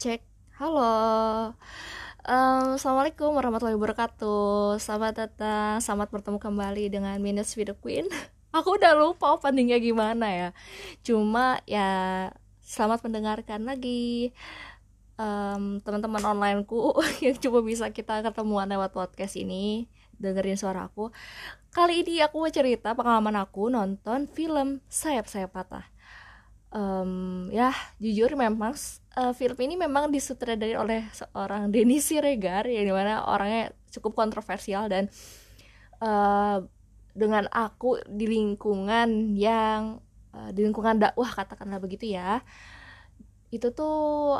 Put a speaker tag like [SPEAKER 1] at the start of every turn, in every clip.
[SPEAKER 1] cek. Halo. Um, assalamualaikum warahmatullahi wabarakatuh. Selamat datang selamat bertemu kembali dengan minus video queen. Aku udah lupa openingnya gimana ya. Cuma ya selamat mendengarkan lagi. Um, teman-teman onlineku yang cuma bisa kita ketemuan lewat podcast ini dengerin suara aku. Kali ini aku mau cerita pengalaman aku nonton film sayap sayap patah um, ya jujur memang uh, film ini memang disutradarai oleh seorang Denny Siregar yang di mana orangnya cukup kontroversial dan uh, dengan aku di lingkungan yang uh, di lingkungan dakwah katakanlah begitu ya itu tuh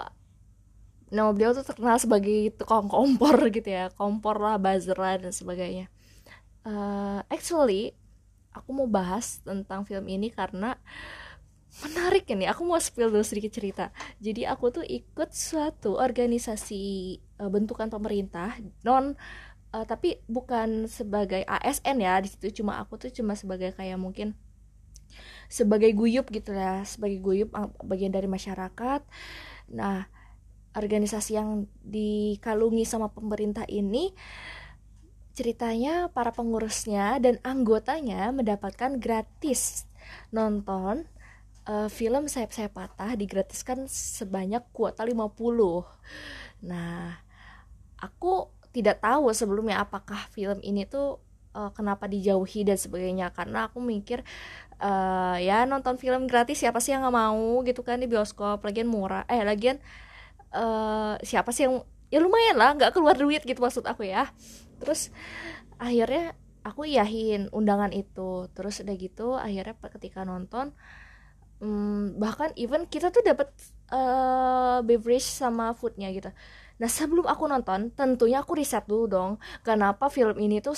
[SPEAKER 1] nama beliau tuh terkenal sebagai tukang kompor gitu ya kompor lah buzzer lah dan sebagainya. Uh, actually aku mau bahas tentang film ini karena menarik ini aku mau spill dulu sedikit cerita. Jadi aku tuh ikut suatu organisasi uh, bentukan pemerintah non uh, tapi bukan sebagai ASN ya di situ cuma aku tuh cuma sebagai kayak mungkin sebagai guyup gitu ya sebagai guyup bagian dari masyarakat. Nah organisasi yang dikalungi sama pemerintah ini ceritanya para pengurusnya dan anggotanya mendapatkan gratis nonton uh, film Sayap Sayap Patah digratiskan sebanyak kuota 50 nah aku tidak tahu sebelumnya apakah film ini tuh uh, kenapa dijauhi dan sebagainya. Karena aku mikir uh, ya nonton film gratis siapa sih yang nggak mau gitu kan di bioskop. Lagian murah eh lagian uh, siapa sih yang ya lumayan lah nggak keluar duit gitu maksud aku ya. Terus akhirnya aku yahin undangan itu. Terus udah gitu akhirnya ketika nonton hmm, bahkan even kita tuh dapat uh, beverage sama foodnya gitu. Nah sebelum aku nonton tentunya aku riset dulu dong kenapa film ini tuh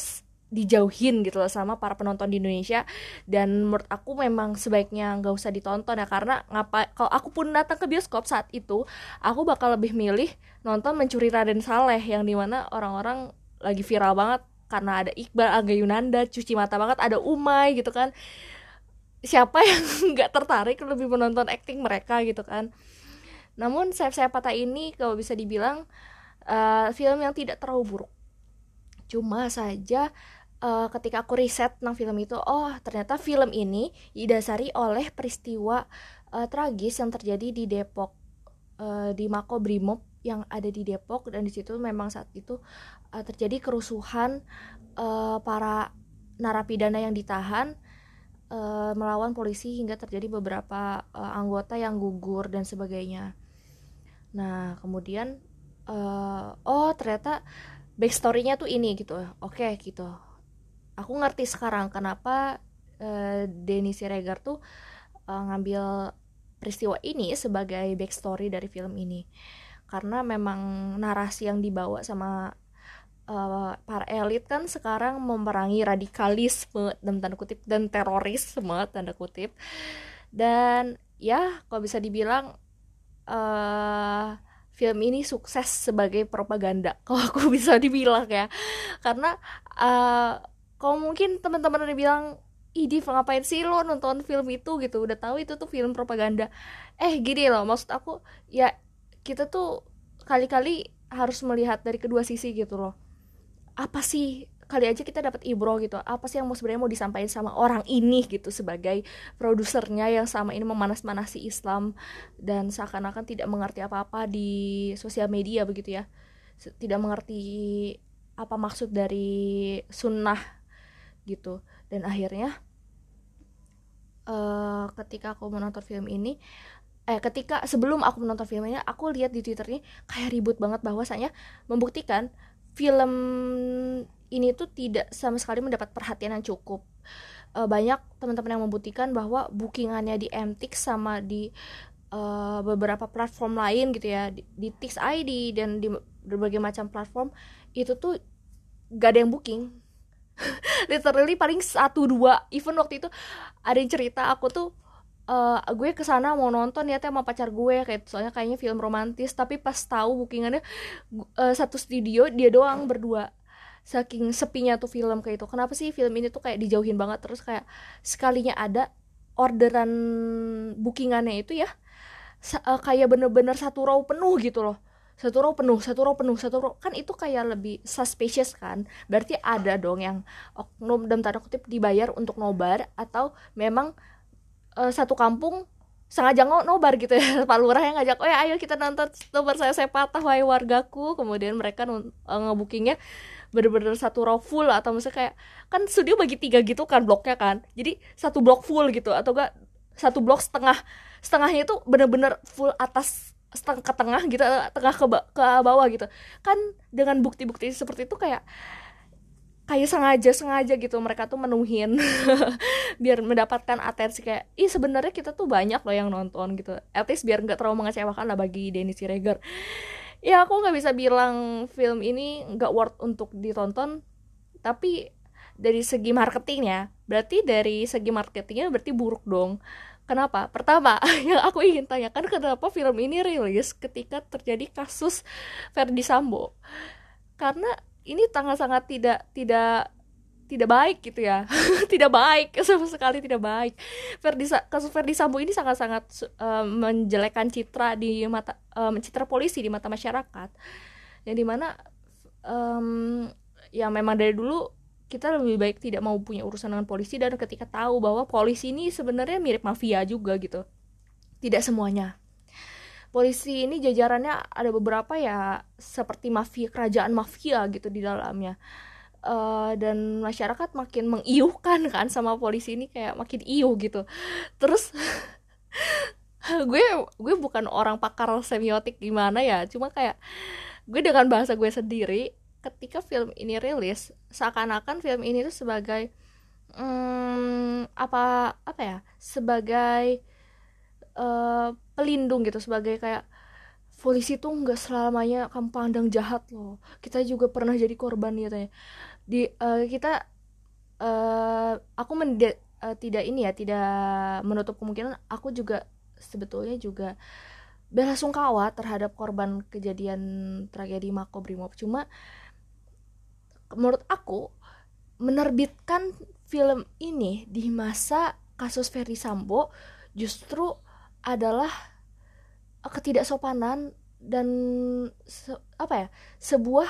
[SPEAKER 1] dijauhin gitu loh sama para penonton di Indonesia. Dan menurut aku memang sebaiknya nggak usah ditonton ya karena ngapa kalau aku pun datang ke bioskop saat itu aku bakal lebih milih nonton mencuri Raden Saleh yang di mana orang-orang lagi viral banget karena ada Iqbal Aga Yunanda cuci mata banget ada Umay gitu kan siapa yang nggak tertarik lebih menonton acting mereka gitu kan. Namun saya saya patah ini kalau bisa dibilang uh, film yang tidak terlalu buruk. Cuma saja uh, ketika aku riset tentang film itu oh ternyata film ini didasari oleh peristiwa uh, tragis yang terjadi di Depok uh, di Mako Brimob yang ada di Depok. Dan di situ memang saat itu uh, terjadi kerusuhan uh, para narapidana yang ditahan uh, melawan polisi hingga terjadi beberapa uh, anggota yang gugur dan sebagainya. Nah, kemudian uh, oh ternyata backstorynya tuh ini gitu. Oke, okay, gitu. Aku ngerti sekarang kenapa uh, Denny Siregar tuh uh, ngambil peristiwa ini sebagai backstory dari film ini. Karena memang narasi yang dibawa sama uh, para elit kan sekarang memerangi radikalisme dan tanda kutip dan terorisme tanda kutip. Dan ya kalau bisa dibilang uh, film ini sukses sebagai propaganda kalau aku bisa dibilang ya. Karena uh, kalau mungkin teman-teman udah bilang ih Div ngapain sih lo nonton film itu? gitu. Udah tahu itu tuh film propaganda. Eh gini loh maksud aku ya kita tuh kali-kali harus melihat dari kedua sisi gitu loh apa sih? Kali aja kita dapat ibro gitu. Apa sih yang mau sebenarnya mau disampaikan sama orang ini? gitu sebagai produsernya yang sama ini memanas-manasi Islam dan seakan-akan tidak mengerti apa-apa di sosial media begitu ya. Tidak mengerti apa maksud dari sunnah gitu. Dan akhirnya uh, ketika aku menonton film ini eh ketika sebelum aku menonton filmnya aku lihat di twitternya kayak ribut banget bahwasanya membuktikan film ini tuh tidak sama sekali mendapat perhatian yang cukup. Uh, banyak teman-teman yang membuktikan bahwa bookingannya di MTix sama di uh, beberapa platform lain gitu ya di, di Tix ID dan di berbagai macam platform itu tuh gak ada yang booking. Literally paling satu dua even waktu itu ada yang cerita aku tuh uh, gue ke sana mau nonton ya sama pacar gue kayak soalnya kayaknya film romantis. Tapi pas tahu bookingannya uh, satu studio dia doang berdua. Saking sepinya tuh film kayak itu. Kenapa sih film ini tuh kayak dijauhin banget? Terus kayak sekalinya ada orderan bookingannya itu ya uh, kayak bener-bener satu row penuh gitu loh. Satu row penuh satu row penuh satu row. Kan itu kayak lebih suspicious kan? Berarti ada dong yang oknum dalam tanda kutip dibayar untuk nobar atau memang uh, satu kampung sengaja nobar gitu ya. Pak Lurah yang ngajak oh ya ayo kita nonton nobar saya saya patah wahai wargaku. Kemudian mereka uh, ngebookingnya bener-bener satu row full atau misalnya kayak kan studio bagi tiga gitu kan bloknya kan. Jadi satu blok full gitu atau enggak satu blok setengah setengahnya itu bener-bener full atas setengah ke tengah gitu tengah ke, ke bawah gitu. Kan dengan bukti-bukti seperti itu kayak kayak sengaja sengaja gitu mereka tuh menuhin biar mendapatkan atensi kayak ih sebenarnya kita tuh banyak loh yang nonton gitu at least biar nggak terlalu mengecewakan lah bagi Denny Siregar ya aku nggak bisa bilang film ini nggak worth untuk ditonton tapi dari segi marketingnya berarti dari segi marketingnya berarti buruk dong Kenapa? Pertama, yang aku ingin tanyakan kenapa film ini rilis ketika terjadi kasus Verdi Sambo? Karena ini sangat-sangat tidak tidak tidak baik gitu ya. Tidak baik sama sekali tidak baik. Ferdi kasus Ferdi Sambo ini sangat-sangat uh, menjelekkan citra di mata um, citra polisi di mata masyarakat. Yang di mana um, ya memang dari dulu kita lebih baik tidak mau punya urusan dengan polisi dan ketika tahu bahwa polisi ini sebenarnya mirip mafia juga gitu. Tidak semuanya polisi ini jajarannya ada beberapa ya seperti mafia kerajaan mafia gitu di dalamnya. Uh, dan masyarakat makin mengiuhkan kan sama polisi ini kayak makin iuh gitu. Terus gue gue bukan orang pakar semiotik gimana ya cuma kayak gue dengan bahasa gue sendiri ketika film ini rilis seakan-akan film ini tuh sebagai hmm, apa apa ya sebagai uh, pelindung gitu sebagai kayak polisi tuh nggak selamanya kamu pandang jahat loh. Kita juga pernah jadi korban gitu ya. Di uh, kita uh, aku mende uh, tidak ini ya tidak menutup kemungkinan aku juga sebetulnya juga bela sungkawa terhadap korban kejadian tragedi Makobrimob cuma menurut aku menerbitkan film ini di masa kasus Ferdi Sambo justru adalah ketidaksopanan dan se apa ya sebuah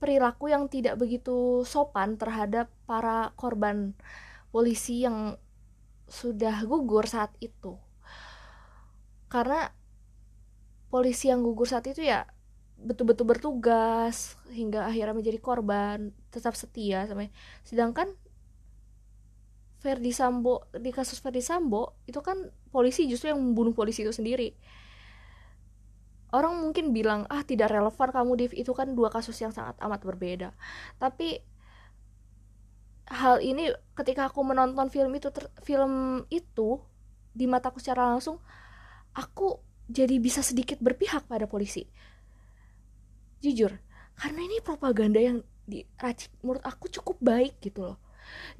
[SPEAKER 1] perilaku yang tidak begitu sopan terhadap para korban polisi yang sudah gugur saat itu. Karena polisi yang gugur saat itu ya betul-betul bertugas hingga akhirnya menjadi korban tetap setia sampai sedangkan Ferdi Sambo di kasus Ferdi Sambo itu kan polisi justru yang membunuh polisi itu sendiri. Orang mungkin bilang ah tidak relevan kamu Div. Itu kan dua kasus yang sangat amat berbeda. Tapi hal ini ketika aku menonton film itu ter, film itu di mataku secara langsung aku jadi bisa sedikit berpihak pada polisi. Jujur karena ini propaganda yang diracik menurut aku cukup baik gitu loh.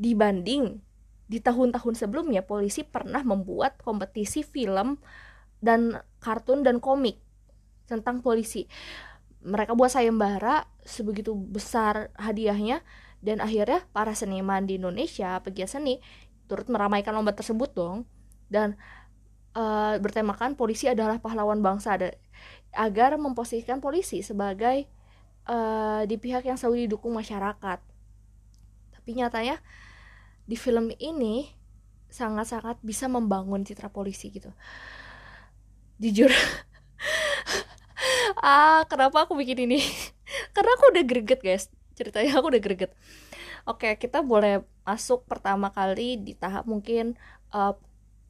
[SPEAKER 1] Dibanding di tahun-tahun sebelumnya polisi pernah membuat kompetisi film dan kartun dan komik tentang polisi. Mereka buat sayembara sebegitu besar hadiahnya dan akhirnya para seniman di Indonesia, pegiat seni turut meramaikan lomba tersebut dong dan uh, bertemakan polisi adalah pahlawan bangsa ada, agar memposisikan polisi sebagai uh, di pihak yang selalu didukung masyarakat. Tapi nyatanya di film ini sangat-sangat bisa membangun citra polisi gitu. Jujur. Ah kenapa aku bikin ini? Karena aku udah greget guys. Ceritanya aku udah greget. Oke kita boleh masuk pertama kali di tahap mungkin uh,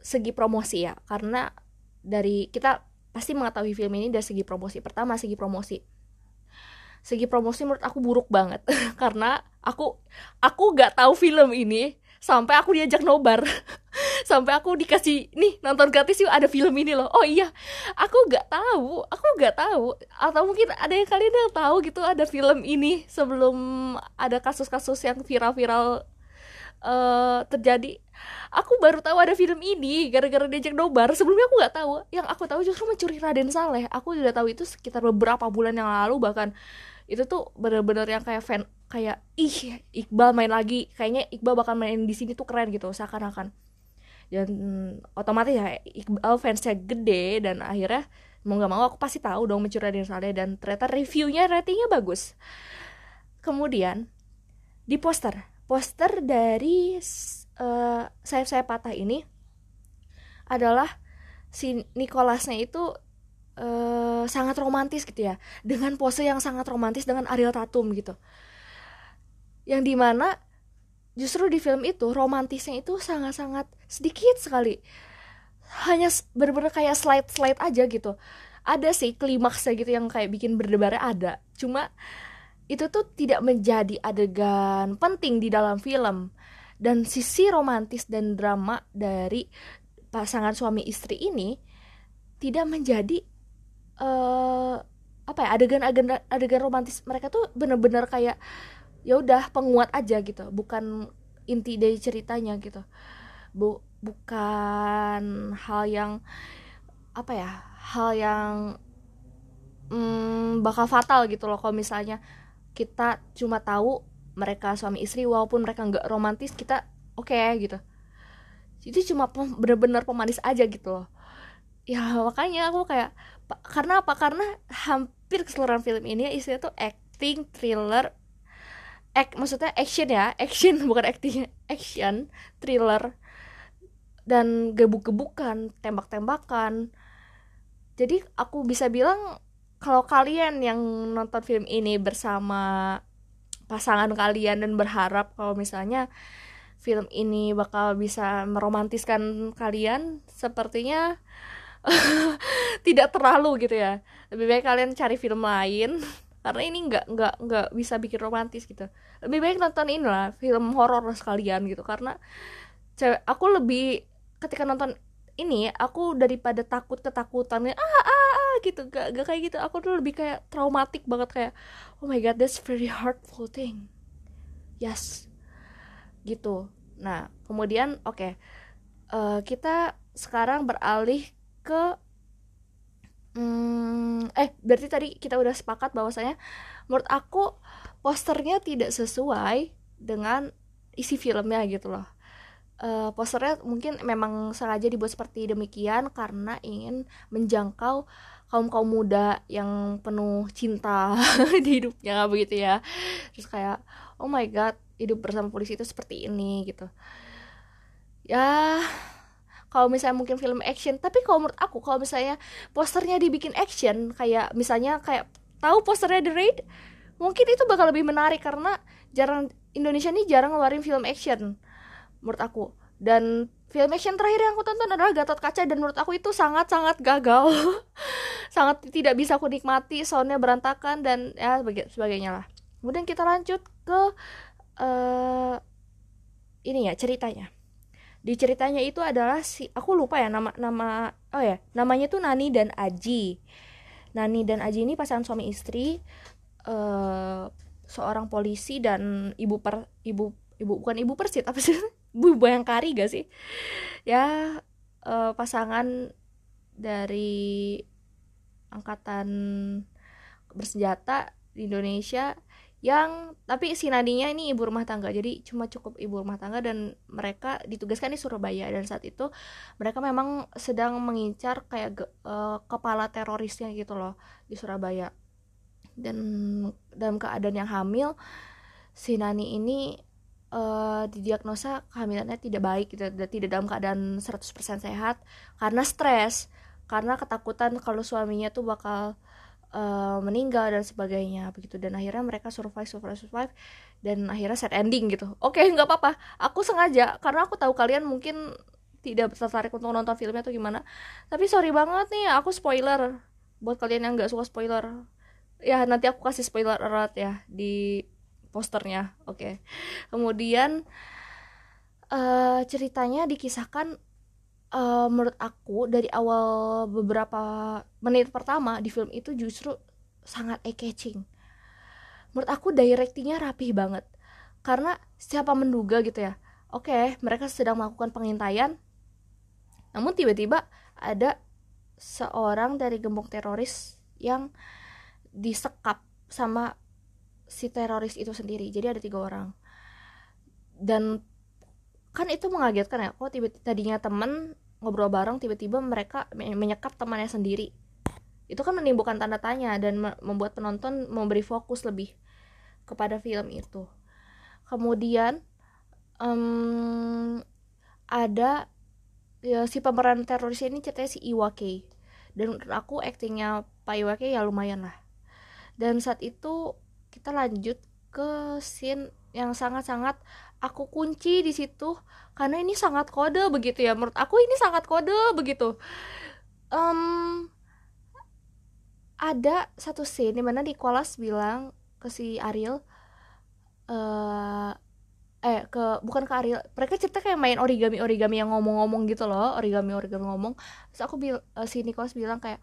[SPEAKER 1] segi promosi ya. Karena dari kita pasti mengetahui film ini dari segi promosi pertama segi promosi. Segi promosi menurut aku buruk banget. Karena aku aku gak tahu film ini sampai aku diajak nobar. Sampai aku dikasih nih nonton gratis yuk ada film ini loh. Oh iya aku nggak tahu aku nggak tahu. Atau mungkin ada yang kalian yang tahu gitu ada film ini sebelum ada kasus-kasus yang viral-viral uh, terjadi. Aku baru tahu ada film ini gara-gara diajak nobar. Sebelumnya aku nggak tahu. Yang aku tahu justru mencuri Raden Saleh. Aku udah tahu itu sekitar beberapa bulan yang lalu bahkan. Itu tuh bener-bener yang kayak fan kayak ih Iqbal main lagi. Kayaknya Iqbal bakal main di sini tuh keren gitu seakan-akan. Dan otomatis ya Iqbal fansnya gede dan akhirnya mau nggak mau aku pasti tahu dong mencuri dari Saleh dan ternyata reviewnya ratingnya bagus. Kemudian di poster. Poster dari uh, sayap saya patah ini adalah si Nicholasnya itu uh, sangat romantis gitu ya. Dengan pose yang sangat romantis dengan Ariel Tatum gitu yang di mana justru di film itu romantisnya itu sangat-sangat sedikit sekali. Hanya bener-bener kayak slide-slide aja gitu. Ada sih klimaksnya gitu yang kayak bikin berdebar ada. Cuma itu tuh tidak menjadi adegan penting di dalam film. Dan sisi romantis dan drama dari pasangan suami istri ini tidak menjadi uh, apa ya adegan-adegan adegan romantis mereka tuh bener-bener kayak ya udah penguat aja gitu bukan inti dari ceritanya gitu. Bu bukan hal yang apa ya hal yang hmm, bakal fatal gitu loh kalau misalnya kita cuma tahu mereka suami istri walaupun mereka nggak romantis kita oke okay, gitu. Itu cuma bener-bener pemanis aja gitu loh. Ya makanya aku kayak karena apa? Karena hampir keseluruhan film ini isinya tuh acting thriller act maksudnya action ya action bukan acting action thriller dan gebuk-gebukan tembak-tembakan. Jadi aku bisa bilang kalau kalian yang nonton film ini bersama pasangan kalian dan berharap kalau misalnya film ini bakal bisa meromantiskan kalian sepertinya tidak terlalu gitu ya. Lebih baik kalian cari film lain karena ini nggak nggak nggak bisa bikin romantis gitu. Lebih baik nonton ini lah film horor sekalian gitu. Karena cewek aku lebih ketika nonton ini aku daripada takut ketakutan ah ah ah gitu. Gak, gak kayak gitu. Aku tuh lebih kayak traumatik banget kayak oh my god that's very hurtful thing. Yes. Gitu. Nah kemudian oke. Okay, uh, eh, kita sekarang beralih ke hmm, eh berarti tadi kita udah sepakat bahwasanya menurut aku posternya tidak sesuai dengan isi filmnya gitu loh. Uh, posternya mungkin memang sengaja dibuat seperti demikian karena ingin menjangkau kaum kaum muda yang penuh cinta di hidupnya begitu ya. Terus kayak oh my god hidup bersama polisi itu seperti ini gitu. Ya kalau misalnya mungkin film action tapi kalau menurut aku kalau misalnya posternya dibikin action kayak misalnya kayak tahu posternya The Raid? Mungkin itu bakal lebih menarik karena jarang Indonesia ini jarang ngeluarin film action menurut aku. Dan film action terakhir yang aku tonton adalah Gatot Kaca dan menurut aku itu sangat-sangat gagal. Sangat tidak bisa aku nikmati soundnya berantakan dan ya sebagainya lah. Kemudian kita lanjut ke uh, ini ya ceritanya di ceritanya itu adalah si aku lupa ya nama nama oh ya namanya tuh Nani dan Aji. Nani dan Aji ini pasangan suami istri uh, seorang polisi dan ibu per ibu ibu bukan ibu persit apa sih? Ibu bayangkari gak sih? Ya uh, pasangan dari angkatan bersenjata di Indonesia yang tapi si Nadinya ini ibu rumah tangga jadi cuma cukup ibu rumah tangga dan mereka ditugaskan di Surabaya dan saat itu mereka memang sedang mengincar kayak uh, kepala terorisnya gitu loh di Surabaya. Dan dalam keadaan yang hamil si Nani ini uh, didiagnosa kehamilannya tidak baik gitu tidak dalam keadaan 100% sehat karena stres karena ketakutan kalau suaminya tuh bakal uh, meninggal dan sebagainya begitu. Dan akhirnya mereka survive survive survive dan akhirnya set ending gitu. Oke okay, nggak apa-apa. Aku sengaja karena aku tahu kalian mungkin tidak tertarik untuk nonton filmnya atau gimana. Tapi sorry banget nih aku spoiler. Buat kalian yang nggak suka spoiler. Ya nanti aku kasih spoiler erat ya di posternya. Oke. Okay. kemudian uh, ceritanya dikisahkan uh, menurut aku dari awal beberapa menit pertama di film itu justru sangat eye catching menurut aku directingnya rapih banget. Karena siapa menduga gitu ya oke okay, mereka sedang melakukan pengintaian namun tiba-tiba ada seorang dari gembong teroris yang disekap sama si teroris itu sendiri. Jadi ada tiga orang. Dan kan itu mengagetkan ya kok tiba-tiba tadinya temen ngobrol bareng tiba-tiba mereka menyekap temannya sendiri. Itu kan menimbulkan tanda tanya dan membuat penonton memberi fokus lebih kepada film itu. Kemudian um, ada ya, si pemeran teroris ini ceritanya si Iwake. Dan aku aktingnya Pak Iwake ya lumayan lah. Dan saat itu kita lanjut ke scene yang sangat-sangat aku kunci di situ karena ini sangat kode begitu ya. Menurut aku ini sangat kode begitu. Um, ada satu scene di mana Nicholas bilang ke si Ariel uh, eh ke bukan ke Ariel mereka cerita kayak main origami origami yang ngomong-ngomong gitu loh origami origami ngomong. Terus aku bil uh, si Nicholas bilang kayak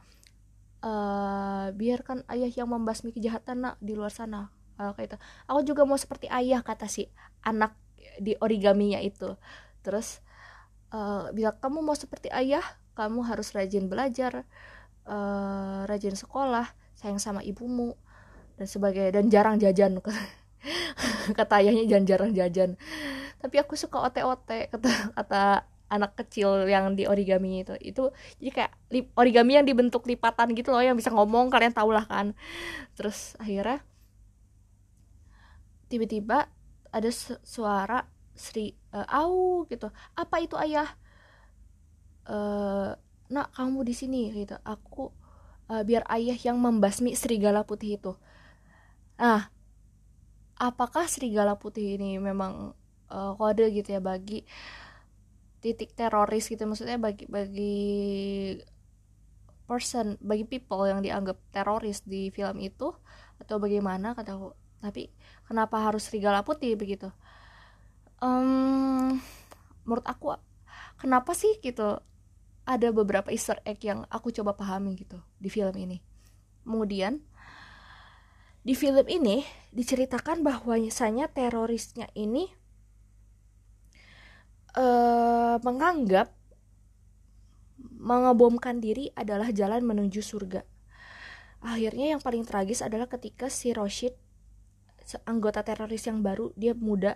[SPEAKER 1] uh, biarkan ayah yang membasmi kejahatan nak di luar sana. Uh, kayak itu aku juga mau seperti ayah kata si anak di origaminya itu. Terus uh, bilang kamu mau seperti ayah kamu harus rajin belajar uh, rajin sekolah sayang sama ibumu dan sebagai dan jarang jajan kata ayahnya jangan jarang jajan. Tapi aku suka ote-ote kata kata anak kecil yang di origami itu. Itu jadi kayak origami yang dibentuk lipatan gitu loh yang bisa ngomong kalian tau lah kan. Terus akhirnya tiba-tiba ada suara Sri uh, au gitu. Apa itu ayah? Uh, nak kamu di sini gitu. Aku uh, biar ayah yang membasmi serigala putih itu. Nah apakah serigala putih ini memang uh, kode gitu ya bagi titik teroris gitu? Maksudnya bagi bagi person bagi people yang dianggap teroris di film itu? Atau bagaimana? Kata aku tapi kenapa harus serigala putih begitu um, menurut aku kenapa sih gitu ada beberapa Easter egg yang aku coba pahami gitu di film ini kemudian di film ini diceritakan bahwa misalnya terorisnya ini uh, menganggap mengebomkan diri adalah jalan menuju surga. Akhirnya yang paling tragis adalah ketika si Roshid anggota teroris yang baru dia muda.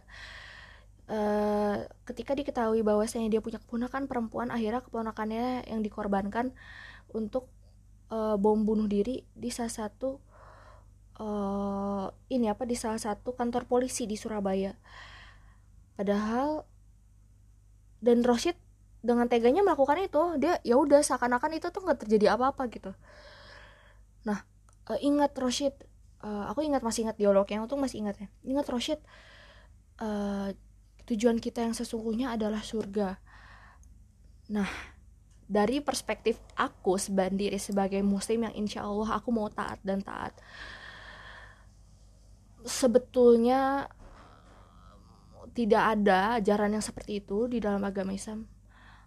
[SPEAKER 1] Uh, ketika diketahui bahwasanya dia punya keponakan perempuan akhirnya keponakannya yang dikorbankan untuk uh, bom bunuh diri di salah satu uh, ini apa di salah satu kantor polisi di Surabaya. Padahal dan Roshid dengan teganya melakukan itu dia ya udah seakan-akan itu tuh nggak terjadi apa-apa gitu. Nah ingat Roshid uh, aku ingat masih ingat dialognya untung masih ingat ya. Ingat Roshid uh, tujuan kita yang sesungguhnya adalah surga. Nah dari perspektif aku sendiri sebagai muslim yang insya Allah aku mau taat dan taat sebetulnya tidak ada ajaran yang seperti itu di dalam agama Islam.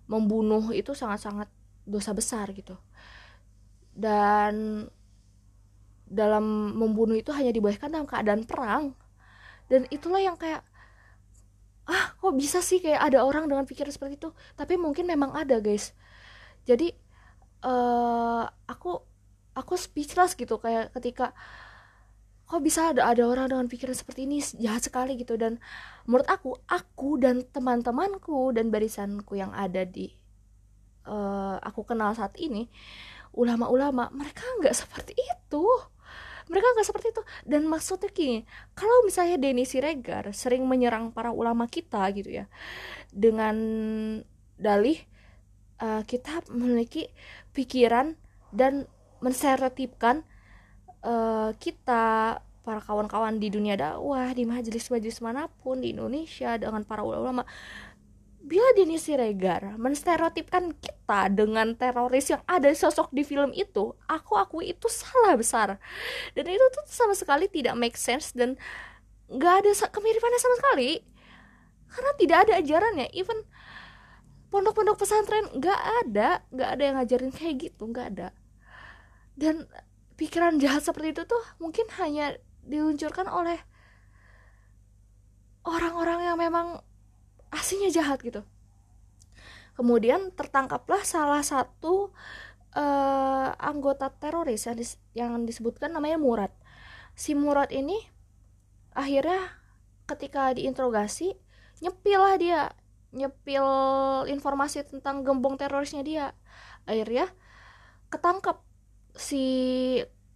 [SPEAKER 1] Membunuh itu sangat-sangat dosa besar gitu. Dan dalam membunuh itu hanya dibolehkan dalam keadaan perang. Dan itulah yang kayak ah kok bisa sih kayak ada orang dengan pikiran seperti itu? Tapi mungkin memang ada guys. Jadi uh, aku aku speechless gitu kayak ketika kok bisa ada ada orang dengan pikiran seperti ini? Jahat sekali gitu. Dan menurut aku aku dan teman-temanku dan barisanku yang ada di uh, aku kenal saat ini ulama-ulama mereka nggak seperti itu mereka nggak seperti itu. Dan maksudnya gini kalau misalnya Denny Siregar sering menyerang para ulama kita gitu ya dengan dalih uh, kita memiliki pikiran dan menstereotipkan uh, kita para kawan-kawan di dunia dakwah di majelis-majelis mana pun di Indonesia dengan para ulama bila Denny Siregar menstereotipkan kita dengan teroris yang ada sosok di film itu aku akui itu salah besar. Dan itu tuh sama sekali tidak make sense dan nggak ada kemiripannya sama sekali. Karena tidak ada ajarannya. Even pondok-pondok pesantren nggak ada nggak ada yang ngajarin kayak gitu nggak ada. Dan pikiran jahat seperti itu tuh mungkin hanya diluncurkan oleh orang-orang yang memang aslinya jahat gitu. Kemudian tertangkaplah salah satu uh, anggota teroris yang, dis yang disebutkan namanya Murad. Si Murad ini akhirnya ketika diinterogasi nyepil lah dia nyepil informasi tentang gembong terorisnya dia akhirnya ketangkep si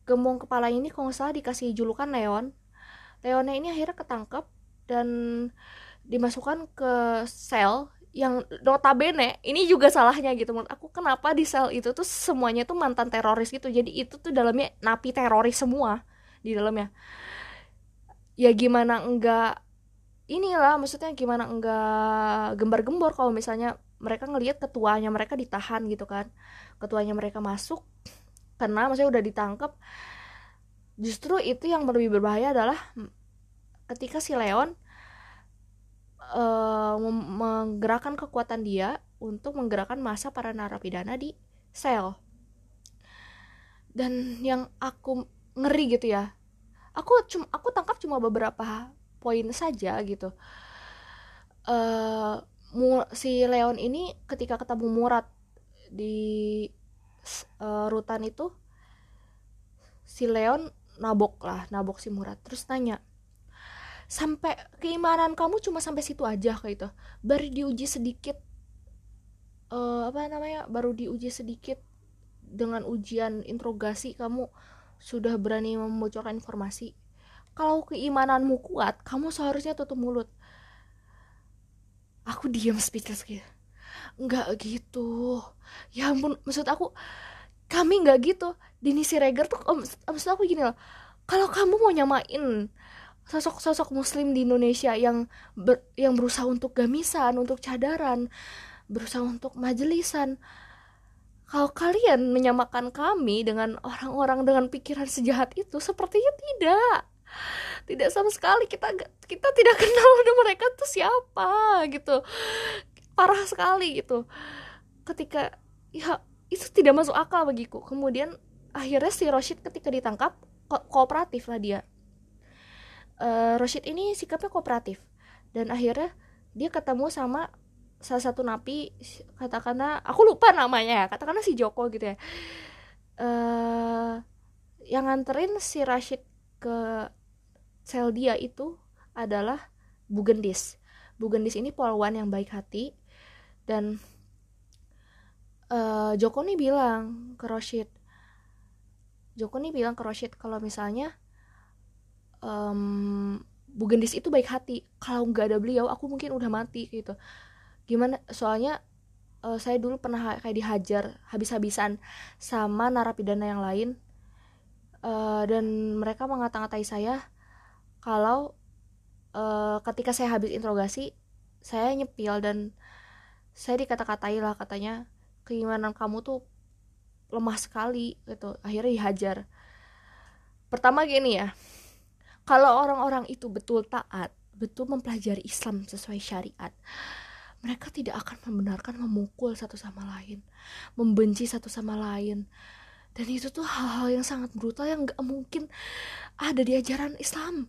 [SPEAKER 1] gembong kepala ini kalau nggak salah dikasih julukan Leon Leonnya ini akhirnya ketangkep dan dimasukkan ke sel yang notabene ini juga salahnya gitu. Menurut aku kenapa di sel itu tuh semuanya tuh mantan teroris gitu? Jadi itu tuh dalamnya napi teroris semua di dalamnya. Ya gimana enggak inilah maksudnya gimana enggak gembar-gembor kalau misalnya mereka ngelihat ketuanya mereka ditahan gitu kan. Ketuanya mereka masuk karena maksudnya udah ditangkap. Justru itu yang lebih berbahaya adalah ketika si Leon uh, menggerakkan kekuatan dia untuk menggerakkan masa para narapidana di sel. Dan yang aku ngeri gitu ya aku cuma aku tangkap cuma beberapa poin saja gitu. Uh, si Leon ini ketika ketemu Murat di uh, rutan itu si Leon nabok lah nabok si Murat. Terus nanya sampai keimanan kamu cuma sampai situ aja kayak itu baru diuji sedikit uh, apa namanya baru diuji sedikit dengan ujian interogasi kamu sudah berani membocorkan informasi. Kalau keimananmu kuat kamu seharusnya tutup mulut. Aku diam speechless gitu. Nggak gitu. Ya ampun maksud aku kami nggak gitu. Dini Siregar tuh maksud aku gini loh. Kalau kamu mau nyamain sosok-sosok muslim di Indonesia yang ber, yang berusaha untuk gamisan, untuk cadaran, berusaha untuk majelisan. Kalau kalian menyamakan kami dengan orang-orang dengan pikiran sejahat itu, sepertinya tidak. Tidak sama sekali kita kita tidak kenal mereka tuh siapa gitu. Parah sekali gitu. Ketika ya itu tidak masuk akal bagiku. Kemudian akhirnya si Roshid ketika ditangkap ko kooperatif lah dia uh, Rashid ini sikapnya kooperatif. Dan akhirnya dia ketemu sama salah satu napi katakanlah aku lupa namanya ya katakanlah si Joko gitu ya. Uh, yang nganterin si Rashid ke sel dia itu adalah Bugendis Bugendis ini polwan yang baik hati. Dan uh, Joko nih bilang ke Rashid Joko nih bilang ke Rashid kalau misalnya um, Bugendis itu baik hati. Kalau nggak ada beliau aku mungkin udah mati gitu. Gimana? Soalnya uh, saya dulu pernah kayak dihajar habis-habisan sama narapidana yang lain. Uh, dan mereka mengata-ngatai saya kalau uh, ketika saya habis interogasi saya nyepil dan saya dikata-katai lah katanya keimanan kamu tuh lemah sekali gitu. Akhirnya dihajar. Pertama gini ya kalau orang-orang itu betul taat betul mempelajari Islam sesuai syariat mereka tidak akan membenarkan memukul satu sama lain membenci satu sama lain. Dan itu tuh hal-hal yang sangat brutal yang gak mungkin ada di ajaran Islam.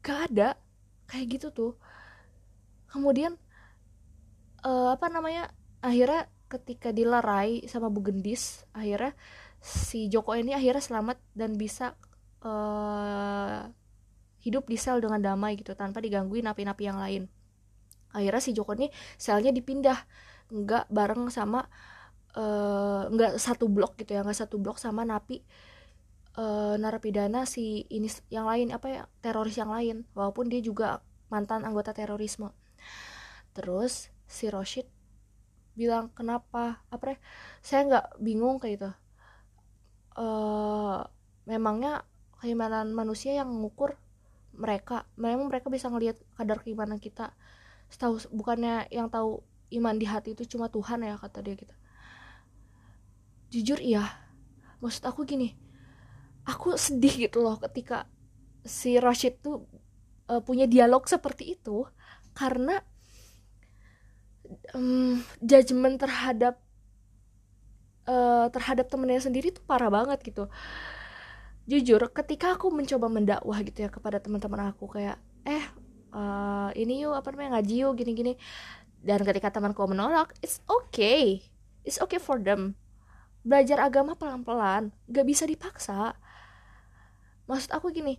[SPEAKER 1] Gak ada kayak gitu tuh. Kemudian uh, apa namanya akhirnya ketika dilerai sama Bu Gendis akhirnya si Joko ini akhirnya selamat dan bisa uh, hidup di sel dengan damai gitu tanpa digangguin napi-napi yang lain. Akhirnya si Joko ini selnya dipindah. Nggak bareng sama uh, nggak satu blok gitu ya nggak satu blok sama napi uh, narapidana si ini yang lain apa ya teroris yang lain. Walaupun dia juga mantan anggota terorisme. Terus si Roshid bilang kenapa? Apa ya saya nggak bingung kayak itu uh, memangnya keimanan manusia yang mengukur mereka. Memang mereka bisa ngelihat kadar keimanan kita. Setahu bukannya yang tahu iman di hati itu cuma Tuhan ya kata dia gitu. Jujur iya. Maksud aku gini aku sedih gitu loh ketika si Rashid tuh uh, punya dialog seperti itu karena um, judgement terhadap uh, terhadap temennya sendiri tuh parah banget gitu jujur ketika aku mencoba mendakwah gitu ya kepada teman-teman aku kayak eh uh, ini yuk apa namanya ngaji yuk gini-gini. Dan ketika temanku menolak it's okay. It's okay for them. Belajar agama pelan-pelan gak bisa dipaksa. Maksud aku gini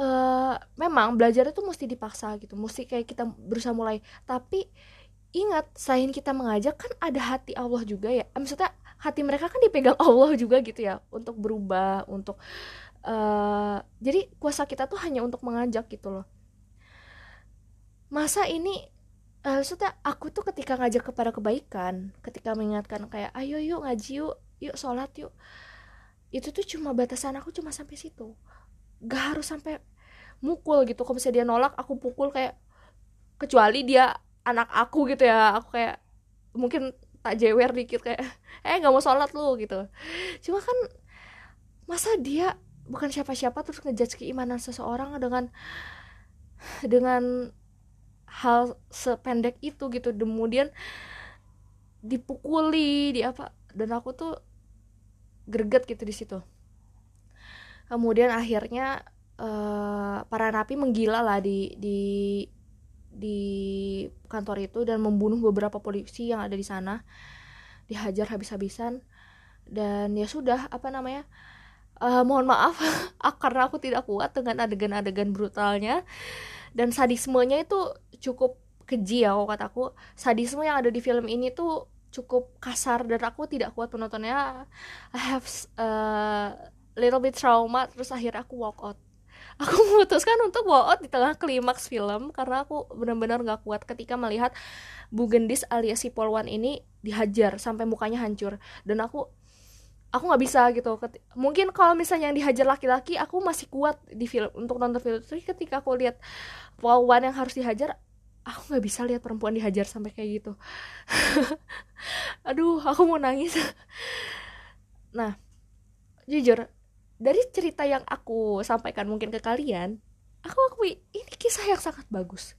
[SPEAKER 1] uh, memang belajar itu mesti dipaksa gitu mesti kayak kita berusaha mulai. Tapi ingat selain kita mengajak kan ada hati Allah juga ya. Maksudnya hati mereka kan dipegang Allah juga gitu ya untuk berubah untuk uh, jadi kuasa kita tuh hanya untuk mengajak gitu loh. Masa ini uh, maksudnya aku tuh ketika ngajak kepada kebaikan ketika mengingatkan kayak ayo yuk ngaji yuk yuk sholat yuk itu tuh cuma batasan aku cuma sampai situ. Gak harus sampai mukul gitu. Kalau misalnya dia nolak aku pukul kayak kecuali dia anak aku gitu ya. Aku kayak mungkin tak jewer dikit kayak eh nggak mau sholat lu gitu. Cuma kan masa dia bukan siapa-siapa terus ngejudge keimanan seseorang dengan dengan hal sependek itu gitu. Kemudian dipukuli di apa dan aku tuh greget gitu di situ. Kemudian akhirnya uh, para napi menggila lah di di di kantor itu dan membunuh beberapa polisi yang ada di sana. Dihajar habis-habisan. Dan ya sudah apa namanya uh, mohon maaf karena aku tidak kuat dengan adegan-adegan brutalnya. Dan sadismenya itu cukup keji ya kata kataku. Sadisme yang ada di film ini tuh cukup kasar dan aku tidak kuat penontonnya. I have a uh, little bit trauma terus akhirnya aku walk out aku memutuskan untuk walk out di tengah klimaks film karena aku benar-benar gak kuat ketika melihat Bu Gendis alias si Polwan ini dihajar sampai mukanya hancur. Dan aku aku nggak bisa gitu. Mungkin kalau misalnya yang dihajar laki-laki aku masih kuat di film untuk nonton film tapi ketika aku lihat Polwan yang harus dihajar aku nggak bisa lihat perempuan dihajar sampai kayak gitu. Aduh aku mau nangis. Nah jujur dari cerita yang aku sampaikan mungkin ke kalian aku akui ini kisah yang sangat bagus.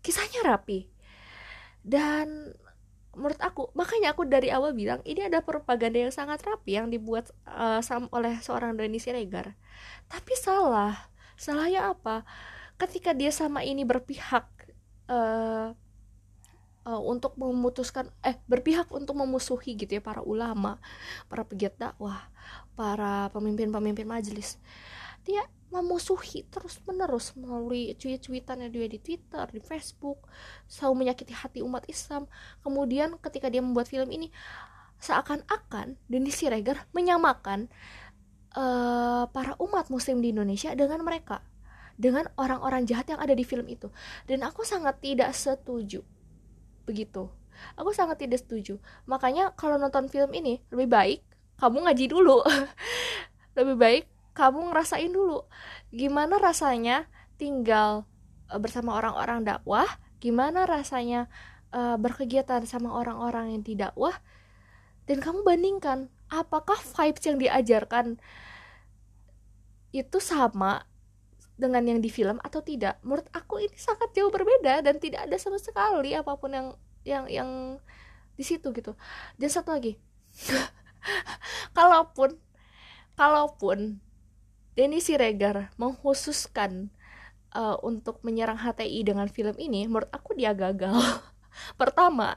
[SPEAKER 1] Kisahnya rapi. Dan menurut aku makanya aku dari awal bilang ini ada propaganda yang sangat rapi yang dibuat uh, oleh seorang Denny Siregar. Tapi salah. Salahnya apa? Ketika dia sama ini berpihak uh, uh, untuk memutuskan eh berpihak untuk memusuhi gitu ya para ulama, para pegiat dakwah, para pemimpin-pemimpin majelis. Dia memusuhi terus menerus melalui cuit-cuitannya dia di Twitter, di Facebook, selalu menyakiti hati umat Islam. Kemudian ketika dia membuat film ini seakan-akan Denny Siregar menyamakan uh, para umat muslim di Indonesia dengan mereka dengan orang-orang jahat yang ada di film itu dan aku sangat tidak setuju begitu. Aku sangat tidak setuju. Makanya kalau nonton film ini lebih baik kamu ngaji dulu. Lebih baik kamu ngerasain dulu gimana rasanya tinggal uh, bersama orang-orang dakwah gimana rasanya uh, berkegiatan sama orang-orang yang tidak wah dan kamu bandingkan apakah vibes yang diajarkan itu sama dengan yang di film atau tidak? Menurut aku ini sangat jauh berbeda dan tidak ada sama sekali apa pun yang yang yang di situ gitu. Dan satu lagi kalaupun kalaupun Denny Siregar mengkhususkan uh, untuk menyerang HTI dengan film ini menurut aku dia gagal. Pertama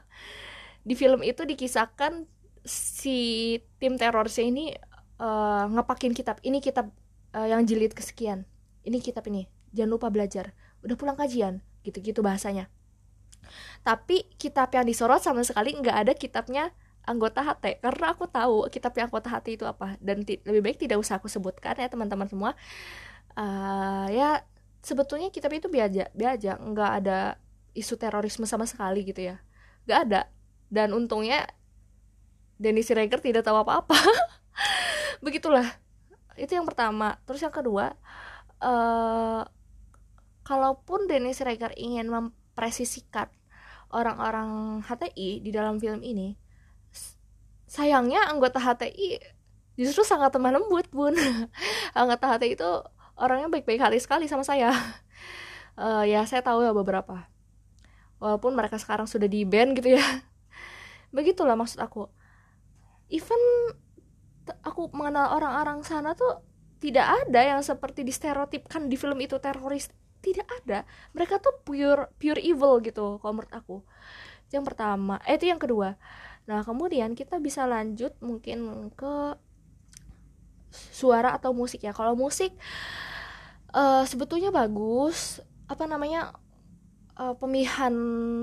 [SPEAKER 1] di film itu dikisahkan si tim terorisnya ini uh, ngepakin kitab ini kitab uh, yang jilid kesekian ini kitab ini jangan lupa belajar. Udah pulang kajian gitu-gitu bahasanya. Tapi kitab yang disorot sama sekali nggak ada kitabnya anggota HT karena aku tahu kitab yang anggota HT itu apa. Dan lebih baik tidak usah aku sebutkan ya teman-teman semua. Uh, ya sebetulnya kitab itu biasa biasa nggak ada isu terorisme sama sekali gitu ya. Nggak ada. Dan untungnya Denny Siregar tidak tahu apa-apa. Begitulah. Itu yang pertama. Terus yang kedua uh, kalaupun Dennis Regar ingin mempresisikan orang-orang HTI di dalam film ini sayangnya anggota HTI justru sangat teman lembut bun. Anggota HTI itu orangnya baik-baik hati sekali sama saya. Uh, ya saya tahu ya beberapa. Walaupun mereka sekarang sudah di band gitu ya. Begitulah maksud aku. Even aku mengenal orang-orang sana tuh tidak ada yang seperti distereotipkan di film itu teroris. Tidak ada. Mereka tuh pure pure evil gitu kalau menurut aku. Yang pertama eh itu yang kedua. Nah kemudian kita bisa lanjut mungkin ke suara atau musik ya. Kalau musik uh, sebetulnya bagus. Apa namanya? Uh, pemilihan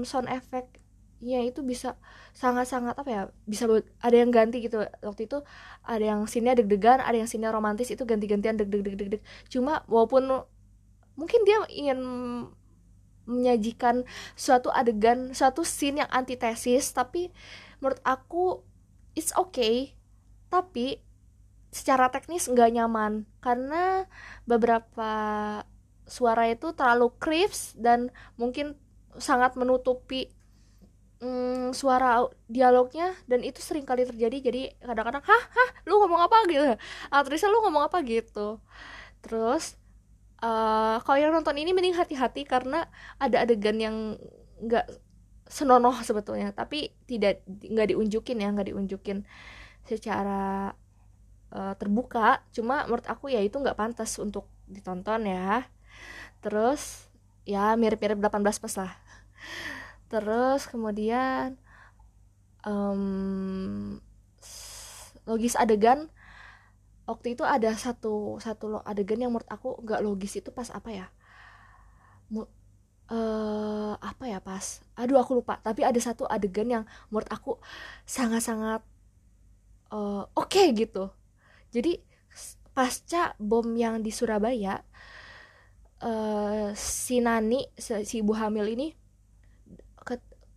[SPEAKER 1] sound effect ya itu bisa sangat-sangat apa ya bisa ada yang ganti gitu. Waktu itu ada yang sinnya deg-degan ada yang sinnya romantis itu ganti-gantian deg-deg-deg-deg cuma walaupun mungkin dia ingin menyajikan suatu adegan suatu scene yang antitesis tapi menurut aku it's okay. Tapi secara teknis nggak nyaman karena beberapa suara itu terlalu crisp dan mungkin sangat menutupi mm, suara dialognya dan itu sering kali terjadi. Jadi kadang-kadang hah hah lu ngomong apa? gitu. Aktrisnya lu ngomong apa? Gitu. Terus uh, kalau yang nonton ini mending hati-hati karena ada adegan yang nggak senonoh sebetulnya. Tapi tidak nggak diunjukin ya nggak diunjukin secara uh, terbuka. Cuma menurut aku ya itu nggak pantas untuk ditonton ya. Terus ya mirip-mirip 18 plus lah terus kemudian um, logis adegan waktu itu ada satu satu adegan yang menurut aku nggak logis itu pas apa ya? Mu, uh, apa ya pas? Aduh aku lupa. Tapi ada satu adegan yang menurut aku sangat-sangat uh, oke okay, gitu. Jadi pasca bom yang di Surabaya uh, si Nani si ibu hamil ini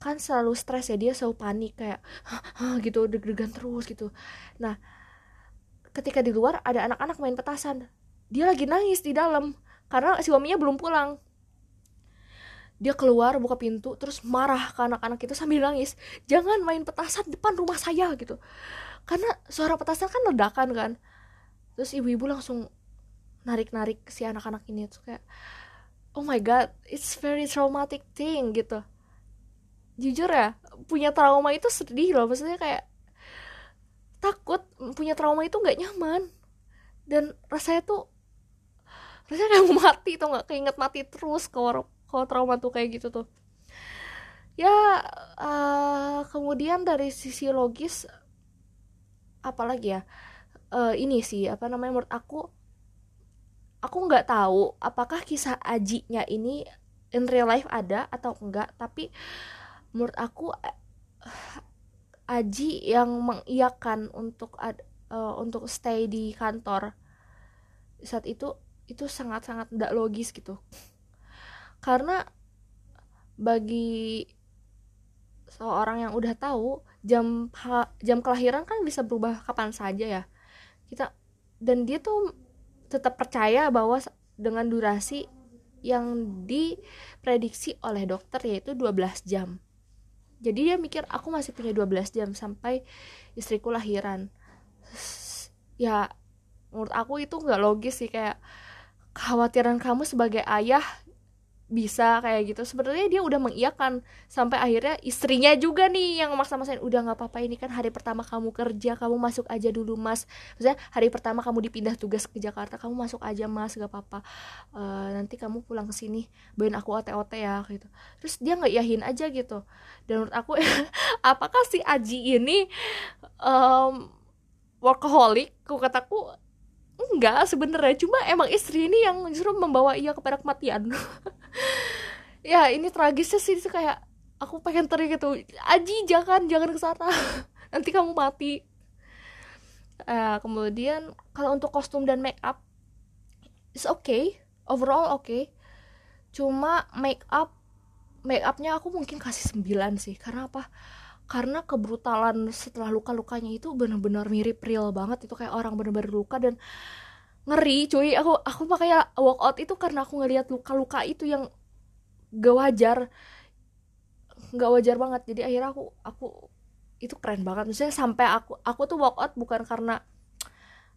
[SPEAKER 1] kan selalu stres ya dia selalu panik kayak Hah, gitu deg-degan terus gitu. Nah ketika di luar ada anak-anak main petasan dia lagi nangis di dalam karena suaminya belum pulang. Dia keluar buka pintu terus marah ke anak-anak itu sambil nangis jangan main petasan depan rumah saya gitu. Karena suara petasan kan ledakan kan. Terus ibu-ibu langsung narik-narik si anak-anak ini tuh kayak oh my god it's very traumatic thing gitu jujur ya punya trauma itu sedih loh. Maksudnya kayak takut punya trauma itu nggak nyaman. Dan rasanya tuh rasanya kayak mau mati tuh nggak? Keinget mati terus kalau kalau trauma tuh kayak gitu tuh. Ya uh, kemudian dari sisi logis apalagi ya? Uh, ini sih apa namanya menurut aku aku nggak tahu apakah kisah ajinya ini in real life ada atau enggak tapi menurut aku eh, Aji yang mengiyakan untuk uh, untuk stay di kantor saat itu itu sangat-sangat tidak logis gitu. Karena bagi seorang yang udah tahu jam jam kelahiran kan bisa berubah kapan saja ya. Kita dan dia tuh tetap percaya bahwa dengan durasi yang diprediksi oleh dokter yaitu 12 jam jadi dia mikir aku masih punya 12 jam sampai istriku lahiran. Ya menurut aku itu nggak logis sih kayak kekhawatiran kamu sebagai ayah bisa kayak gitu. Sebenarnya dia udah mengiyakan sampai akhirnya istrinya juga nih yang maksa-maksain udah nggak apa-apa ini kan hari pertama kamu kerja kamu masuk aja dulu mas. Maksudnya hari pertama kamu dipindah tugas ke Jakarta kamu masuk aja mas gak apa-apa. Uh, nanti kamu pulang ke sini bawain aku ote-ote ya gitu. Terus dia nggak yahin aja gitu. Dan menurut aku apakah si Aji ini um, workaholic? Aku kataku enggak sebenarnya cuma emang istri ini yang justru membawa ia kepada kematian ya ini tragisnya sih kayak aku pengen teriak gitu. Aji jangan jangan ke sana. Nanti kamu mati. Uh, kemudian kalau untuk kostum dan make up it's okay. Overall oke okay. cuma make up make upnya aku mungkin kasih 9 sih. Karena apa? Karena kebrutalan setelah luka-lukanya itu benar-benar mirip real banget. Itu kayak orang benar-benar luka dan ngeri cuy. Aku aku makanya walk out itu karena aku ngelihat luka-luka itu yang gak wajar. Gak wajar banget. Jadi akhirnya aku aku itu keren banget. Maksudnya sampai aku aku tuh walk out bukan karena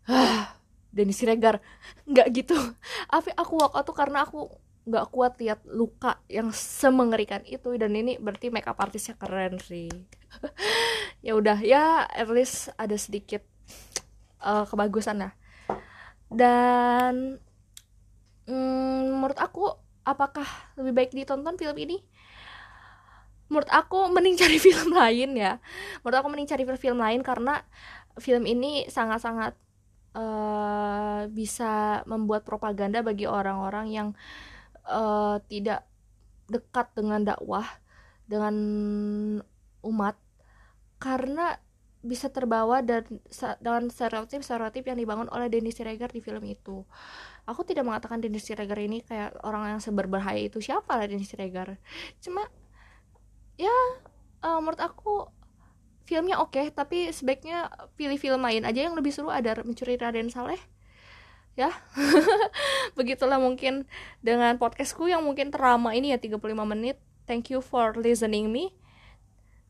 [SPEAKER 1] ah Denny Siregar. Nggak gitu. Tapi aku walk out tuh karena aku nggak kuat lihat luka yang semengerikan itu. Dan ini berarti makeup artisnya keren sih. Ya udah ya at least ada sedikit uh, kebagusan lah. Dan mm, menurut aku apakah lebih baik ditonton film ini? Menurut aku mending cari film lain ya. Menurut aku mending cari film lain karena film ini sangat-sangat uh, bisa membuat propaganda bagi orang-orang yang uh, tidak dekat dengan dakwah dengan umat. Karena bisa terbawa dan dengan stereotip-stereotip yang dibangun oleh Denny Siregar di film itu. Aku tidak mengatakan Denny Siregar ini kayak orang yang seberbahaya itu siapa lah Denny Siregar. Cuma ya uh, menurut aku filmnya oke okay, tapi sebaiknya pilih film lain aja yang lebih seru. Ada mencuri Raden Saleh. Ya begitulah mungkin dengan podcastku yang mungkin terama ini ya 35 menit. Thank you for listening me.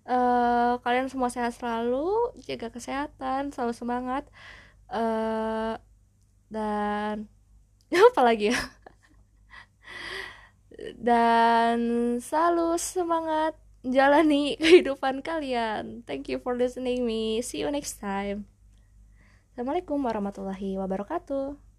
[SPEAKER 1] Uh, kalian semua sehat selalu jaga kesehatan selalu semangat. Uh, dan apa lagi ya? Dan selalu semangat jalani kehidupan kalian. Thank you for listening me. See you next time. Assalamualaikum warahmatullahi wabarakatuh